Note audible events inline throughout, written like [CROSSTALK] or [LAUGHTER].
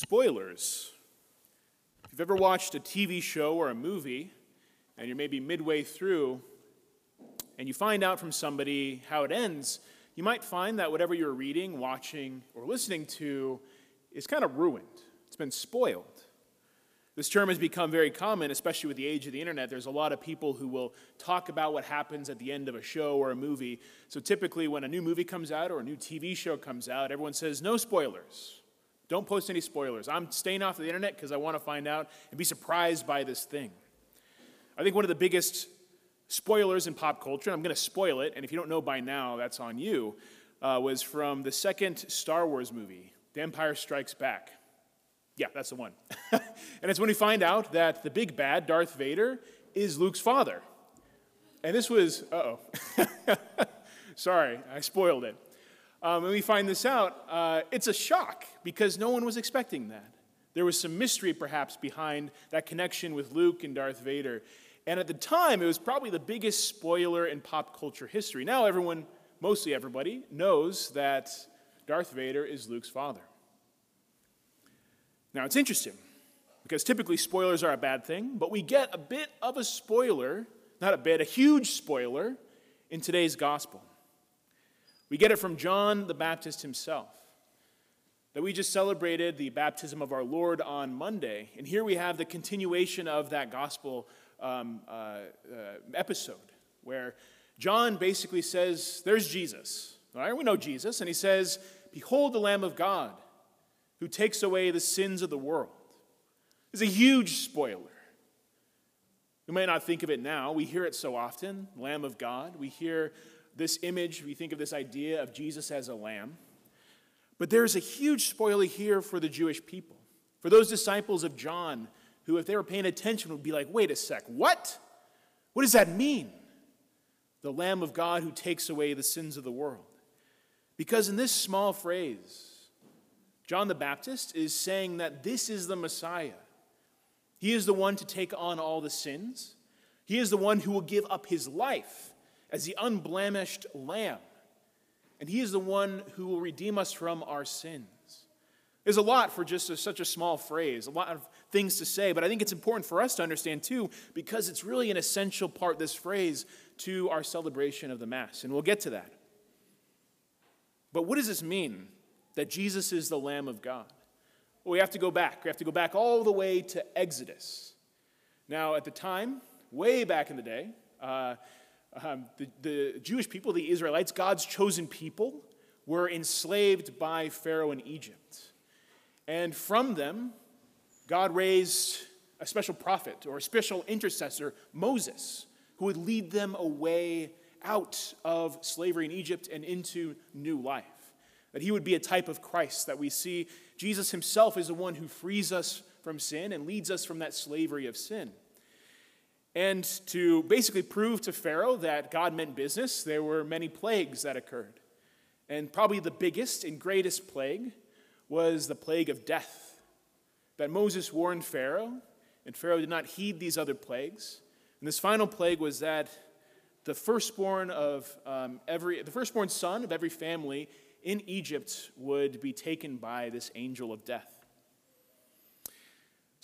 Spoilers. If you've ever watched a TV show or a movie, and you're maybe midway through, and you find out from somebody how it ends, you might find that whatever you're reading, watching, or listening to is kind of ruined. It's been spoiled. This term has become very common, especially with the age of the internet. There's a lot of people who will talk about what happens at the end of a show or a movie. So typically, when a new movie comes out or a new TV show comes out, everyone says, no spoilers. Don't post any spoilers. I'm staying off the internet because I want to find out and be surprised by this thing. I think one of the biggest spoilers in pop culture, I'm going to spoil it, and if you don't know by now, that's on you, uh, was from the second Star Wars movie, The Empire Strikes Back. Yeah, that's the one. [LAUGHS] and it's when we find out that the big bad, Darth Vader, is Luke's father. And this was, oh. [LAUGHS] Sorry, I spoiled it. Um, when we find this out, uh, it's a shock because no one was expecting that. There was some mystery, perhaps, behind that connection with Luke and Darth Vader. And at the time, it was probably the biggest spoiler in pop culture history. Now, everyone, mostly everybody, knows that Darth Vader is Luke's father. Now, it's interesting because typically spoilers are a bad thing, but we get a bit of a spoiler, not a bit, a huge spoiler in today's gospel. We get it from John the Baptist himself. That we just celebrated the baptism of our Lord on Monday, and here we have the continuation of that gospel um, uh, uh, episode where John basically says, There's Jesus. All right, we know Jesus, and he says, Behold the Lamb of God who takes away the sins of the world. It's a huge spoiler. We may not think of it now. We hear it so often Lamb of God. We hear this image, we think of this idea of Jesus as a lamb. But there's a huge spoiler here for the Jewish people, for those disciples of John who, if they were paying attention, would be like, wait a sec, what? What does that mean? The Lamb of God who takes away the sins of the world. Because in this small phrase, John the Baptist is saying that this is the Messiah. He is the one to take on all the sins. He is the one who will give up his life as the unblemished lamb. And he is the one who will redeem us from our sins. There's a lot for just a, such a small phrase, a lot of things to say, but I think it's important for us to understand too, because it's really an essential part, this phrase, to our celebration of the Mass. And we'll get to that. But what does this mean that Jesus is the Lamb of God? Well, we have to go back. We have to go back all the way to Exodus. Now, at the time, way back in the day, uh, um, the, the Jewish people, the Israelites, God's chosen people, were enslaved by Pharaoh in Egypt. And from them, God raised a special prophet or a special intercessor, Moses, who would lead them away out of slavery in Egypt and into new life. That he would be a type of Christ, that we see Jesus himself is the one who frees us from sin and leads us from that slavery of sin. And to basically prove to Pharaoh that God meant business, there were many plagues that occurred. And probably the biggest and greatest plague was the plague of death. That Moses warned Pharaoh, and Pharaoh did not heed these other plagues. And this final plague was that the firstborn of um, every, the firstborn son of every family in Egypt would be taken by this angel of death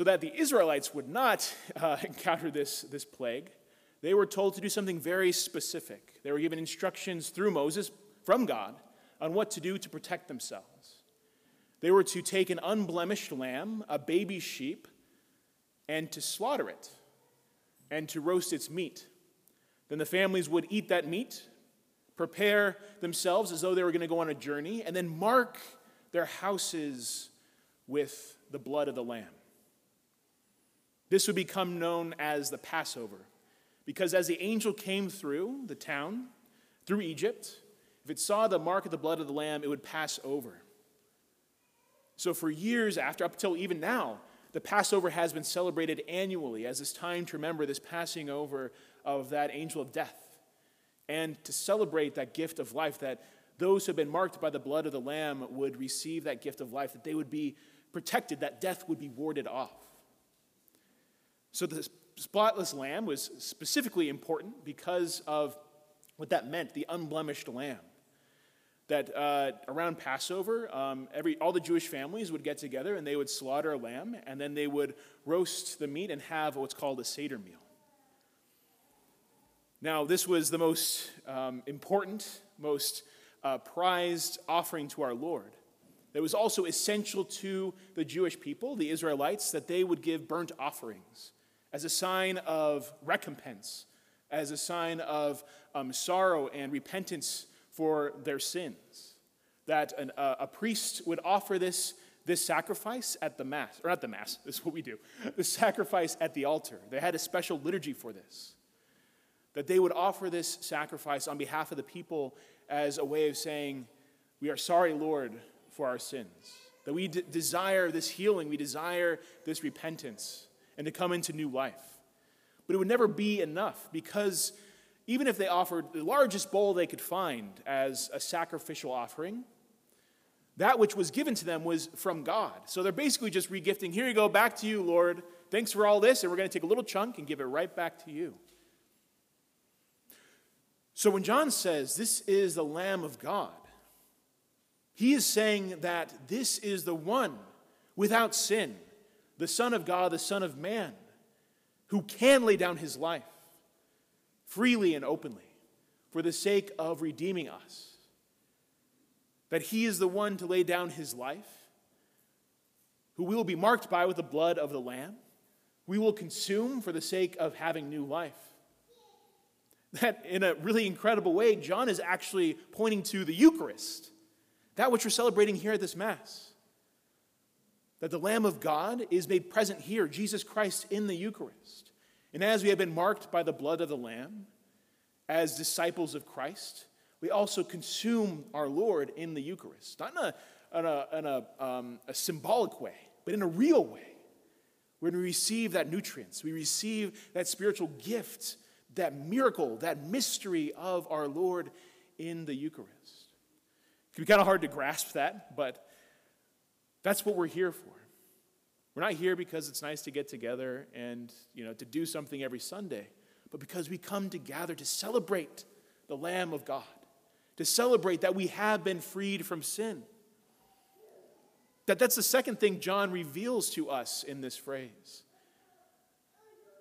so that the Israelites would not uh, [LAUGHS] encounter this, this plague, they were told to do something very specific. They were given instructions through Moses from God on what to do to protect themselves. They were to take an unblemished lamb, a baby sheep, and to slaughter it and to roast its meat. Then the families would eat that meat, prepare themselves as though they were going to go on a journey, and then mark their houses with the blood of the lamb. This would become known as the Passover, because as the angel came through the town, through Egypt, if it saw the mark of the blood of the Lamb, it would pass over. So, for years after, up until even now, the Passover has been celebrated annually as this time to remember this passing over of that angel of death and to celebrate that gift of life that those who have been marked by the blood of the Lamb would receive that gift of life, that they would be protected, that death would be warded off. So the spotless lamb was specifically important because of what that meant the unblemished lamb. that uh, around Passover, um, every, all the Jewish families would get together and they would slaughter a lamb, and then they would roast the meat and have what's called a Seder meal. Now, this was the most um, important, most uh, prized offering to our Lord. It was also essential to the Jewish people, the Israelites, that they would give burnt offerings as a sign of recompense, as a sign of um, sorrow and repentance for their sins. That an, uh, a priest would offer this, this sacrifice at the Mass, or not the Mass, [LAUGHS] this is what we do, the sacrifice at the altar. They had a special liturgy for this. That they would offer this sacrifice on behalf of the people as a way of saying, We are sorry, Lord, for our sins. That we d- desire this healing, we desire this repentance, and to come into new life. But it would never be enough because even if they offered the largest bowl they could find as a sacrificial offering, that which was given to them was from God. So they're basically just regifting, here you go, back to you, Lord. Thanks for all this, and we're going to take a little chunk and give it right back to you. So when John says, This is the Lamb of God, he is saying that this is the one without sin, the Son of God, the Son of Man, who can lay down his life freely and openly for the sake of redeeming us. That he is the one to lay down his life, who we will be marked by with the blood of the Lamb, we will consume for the sake of having new life. That, in a really incredible way, John is actually pointing to the Eucharist, that which we're celebrating here at this Mass. That the Lamb of God is made present here, Jesus Christ in the Eucharist. And as we have been marked by the blood of the Lamb, as disciples of Christ, we also consume our Lord in the Eucharist. Not in a, in a, in a, um, a symbolic way, but in a real way. When we receive that nutrients, we receive that spiritual gift, that miracle, that mystery of our Lord in the Eucharist. It can be kind of hard to grasp that, but that's what we're here for. We're not here because it's nice to get together and, you know, to do something every Sunday, but because we come to gather to celebrate the Lamb of God, to celebrate that we have been freed from sin. That that's the second thing John reveals to us in this phrase.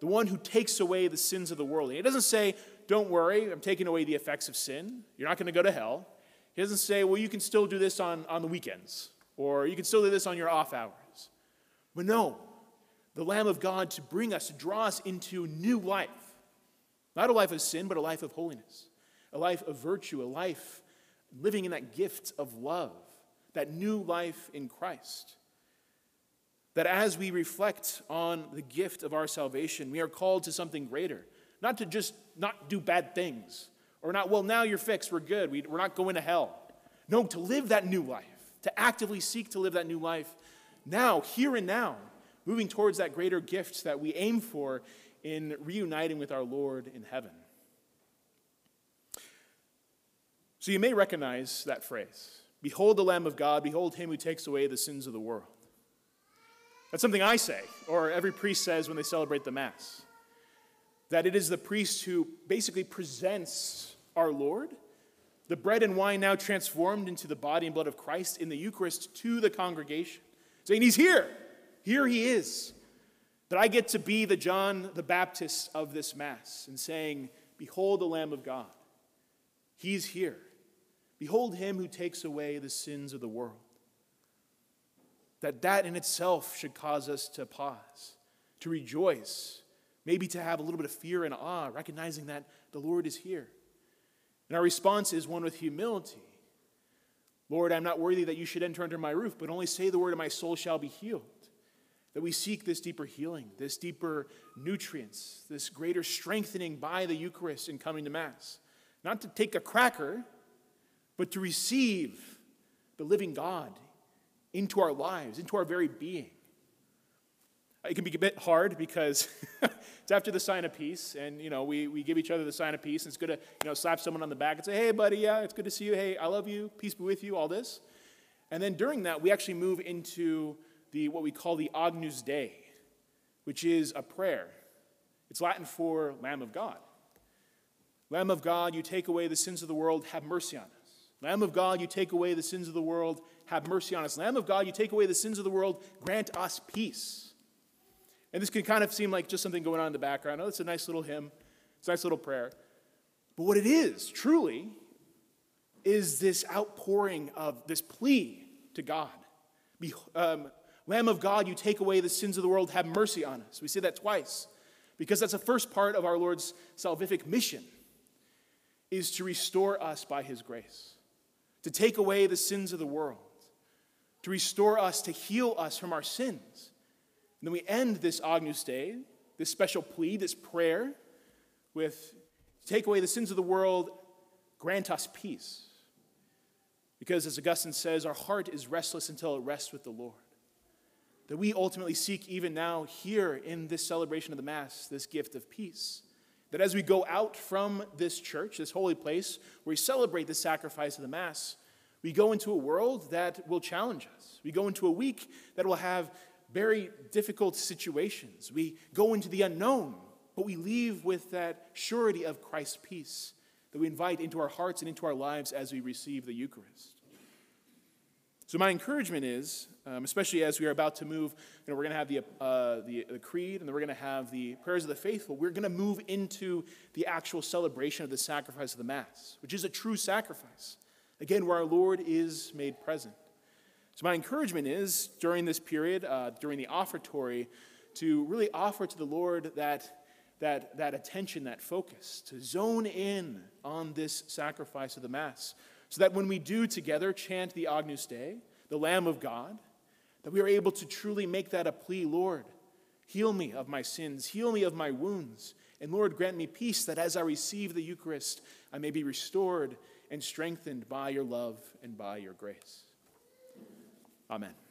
The one who takes away the sins of the world. He doesn't say, don't worry, I'm taking away the effects of sin. You're not going to go to hell. He doesn't say, well, you can still do this on, on the weekends, or you can still do this on your off hours. But no, the Lamb of God to bring us, to draw us into new life. Not a life of sin, but a life of holiness, a life of virtue, a life living in that gift of love, that new life in Christ. That as we reflect on the gift of our salvation, we are called to something greater. Not to just not do bad things, or not, well, now you're fixed, we're good, we, we're not going to hell. No, to live that new life, to actively seek to live that new life now, here and now, moving towards that greater gift that we aim for in reuniting with our Lord in heaven. So you may recognize that phrase Behold the Lamb of God, behold him who takes away the sins of the world. That's something I say, or every priest says when they celebrate the Mass. That it is the priest who basically presents our Lord, the bread and wine now transformed into the body and blood of Christ in the Eucharist to the congregation saying, He's here. Here he is. That I get to be the John the Baptist of this Mass and saying, Behold the Lamb of God. He's here. Behold him who takes away the sins of the world. That that in itself should cause us to pause, to rejoice, maybe to have a little bit of fear and awe, recognizing that the Lord is here. And our response is one with humility Lord, I'm not worthy that you should enter under my roof, but only say the word, and my soul shall be healed. That we seek this deeper healing, this deeper nutrients, this greater strengthening by the Eucharist in coming to Mass. Not to take a cracker, but to receive the living God into our lives, into our very being. Uh, it can be a bit hard because [LAUGHS] it's after the sign of peace, and you know we, we give each other the sign of peace. And it's good to you know slap someone on the back and say, "Hey, buddy, yeah, it's good to see you. Hey, I love you. Peace be with you." All this, and then during that, we actually move into the what we call the Agnus Dei, which is a prayer. It's Latin for Lamb of God. Lamb of God, you take away the sins of the world. Have mercy on us. Lamb of God, you take away the sins of the world, have mercy on us. Lamb of God, you take away the sins of the world, grant us peace. And this can kind of seem like just something going on in the background. Oh, it's a nice little hymn, it's a nice little prayer. But what it is, truly, is this outpouring of this plea to God. Be, um, Lamb of God, you take away the sins of the world, have mercy on us. We say that twice because that's the first part of our Lord's salvific mission is to restore us by his grace, to take away the sins of the world, to restore us, to heal us from our sins. And then we end this Agnus Dei, this special plea, this prayer, with take away the sins of the world, grant us peace. Because as Augustine says, our heart is restless until it rests with the Lord. That we ultimately seek, even now, here in this celebration of the Mass, this gift of peace. That as we go out from this church, this holy place, where we celebrate the sacrifice of the Mass, we go into a world that will challenge us. We go into a week that will have very difficult situations. We go into the unknown, but we leave with that surety of Christ's peace that we invite into our hearts and into our lives as we receive the Eucharist. So, my encouragement is, um, especially as we are about to move, you know, we're going to have the, uh, the, the, creed and then we're going to have the prayers of the faithful. We're going to move into the actual celebration of the sacrifice of the Mass, which is a true sacrifice. Again, where our Lord is made present. So, my encouragement is during this period, uh, during the offertory, to really offer to the Lord that, that, that attention, that focus, to zone in on this sacrifice of the Mass so that when we do together chant the Agnus Dei, the Lamb of God, that we are able to truly make that a plea, Lord, heal me of my sins, heal me of my wounds, and Lord, grant me peace that as I receive the Eucharist, I may be restored and strengthened by your love and by your grace. Amen.